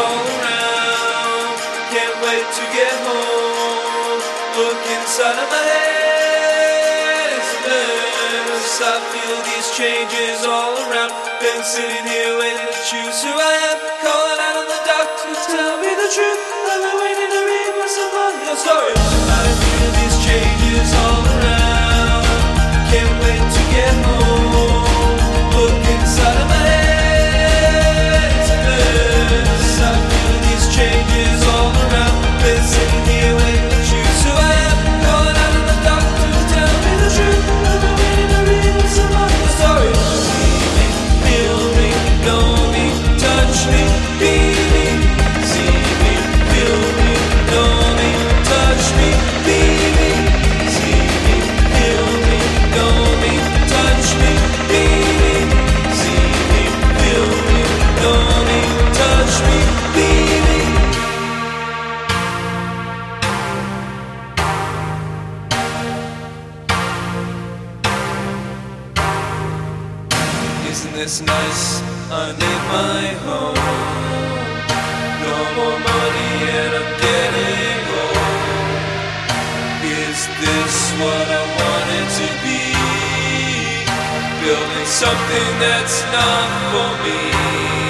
all around. Can't wait to get home. Look inside of my head, it's a mess. I feel these changes all around. Been sitting here waiting to choose who I am. Calling out on the doctor to tell me the truth. I've been waiting to read myself a real story. I feel these changes all around. Can't wait to get home. Isn't this nice? I need my home. No more money and I'm getting old. Is this what I wanted to be? Building something that's not for me.